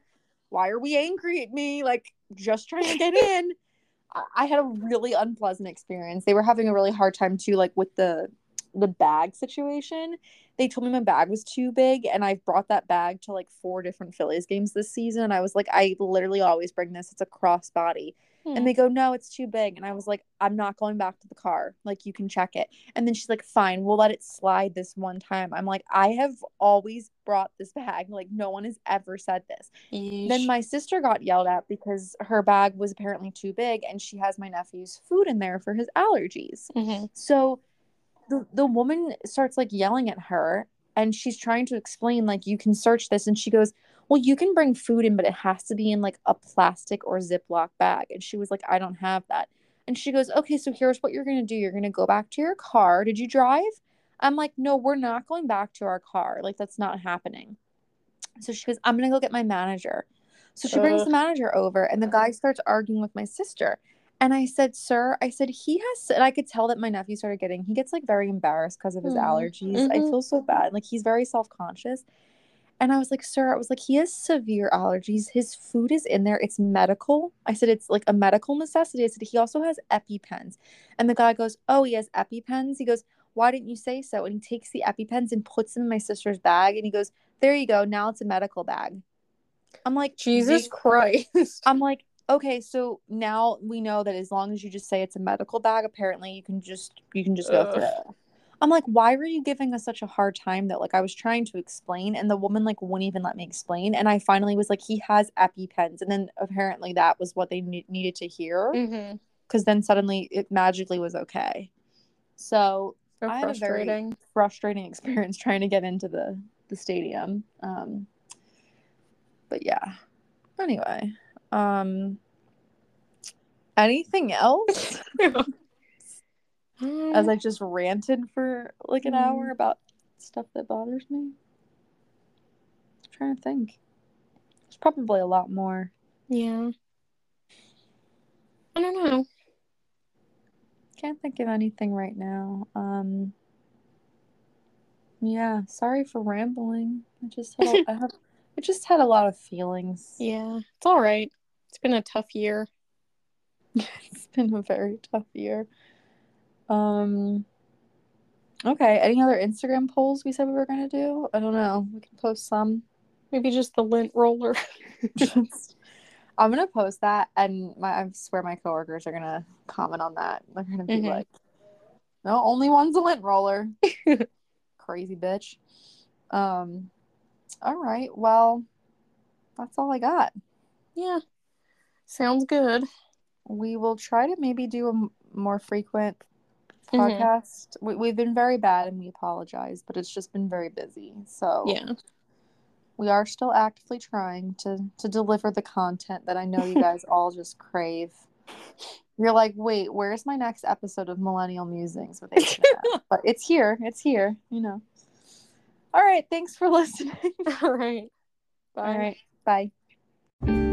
why are we angry at me? Like, just trying to get in. [laughs] I had a really unpleasant experience. They were having a really hard time too, like with the the bag situation. They told me my bag was too big, and I've brought that bag to like four different Phillies games this season. And I was like, I literally always bring this. It's a crossbody. Hmm. And they go, no, it's too big. And I was like, I'm not going back to the car. Like, you can check it. And then she's like, fine, we'll let it slide this one time. I'm like, I have always brought this bag. Like, no one has ever said this. Then my sister got yelled at because her bag was apparently too big and she has my nephew's food in there for his allergies. Mhm. So the, the woman starts like yelling at her and she's trying to explain, like, you can search this. And she goes, Well, you can bring food in, but it has to be in like a plastic or Ziploc bag. And she was like, I don't have that. And she goes, Okay, so here's what you're going to do you're going to go back to your car. Did you drive? I'm like, No, we're not going back to our car. Like, that's not happening. So she goes, I'm going to go get my manager. So she brings Ugh. the manager over, and the guy starts arguing with my sister. And I said, Sir, I said, he has, and I could tell that my nephew started getting, he gets like very embarrassed because of his Mhm. allergies. I Mhm. feel so bad. Like, he's very self conscious. And I was like, Sir, I was like, he has severe allergies. His food is in there. It's medical. I said, It's like a medical necessity. I said, He also has EpiPens. And the guy goes, Oh, he has EpiPens? He goes, Why didn't you say so? And he takes the EpiPens and puts them in my sister's bag. And he goes, There you go. Now it's a medical bag. I'm like, Jesus Christ. [laughs] I'm like, okay, so now we know that as long as you just say it's a medical bag, apparently you can just you can just go Ugh. through. I'm like, why were you giving us such a hard time that like I was trying to explain and the woman like wouldn't even let me explain and I finally was like he has EpiPens and then apparently that was what they ne- needed to hear Mhm. because then suddenly it magically was okay. So So I had a very- frustrating. frustrating [laughs] experience trying to get into the the stadium. Um, but yeah. Anyway, um, anything else? [laughs] As I just ranted for like an hour about stuff that bothers me. I'm trying to think. There's probably a lot more. yeah. I don't know. Can't think of anything right now. Um, yeah. Sorry for rambling. I just had I [laughs] have. I just had a lot of feelings. Yeah. It's all right. It's been a tough year. [laughs] it's been a very tough year. Um okay, any other Instagram polls we said we were gonna do? I don't know. We can post some. Maybe just the lint roller. Just- [laughs] [laughs] I'm gonna post that and my I swear my coworkers are gonna comment on that. They're gonna be Mhm. like, No, only one's a lint roller. Crazy bitch. Um all right, well, that's all I got. yeah. Sounds good. we will try to maybe do a m- more frequent Mhm. podcast. We, we've been very bad and we apologize, but it's just been very busy. So Yeah. we are still actively trying to to deliver the content that I know you guys all just crave. You're like, wait, where's my next episode of Millennial Musings with [laughs] but it's here. It's here. You know. All right. Thanks for [laughs] listening. All right. Bye. All right. Bye.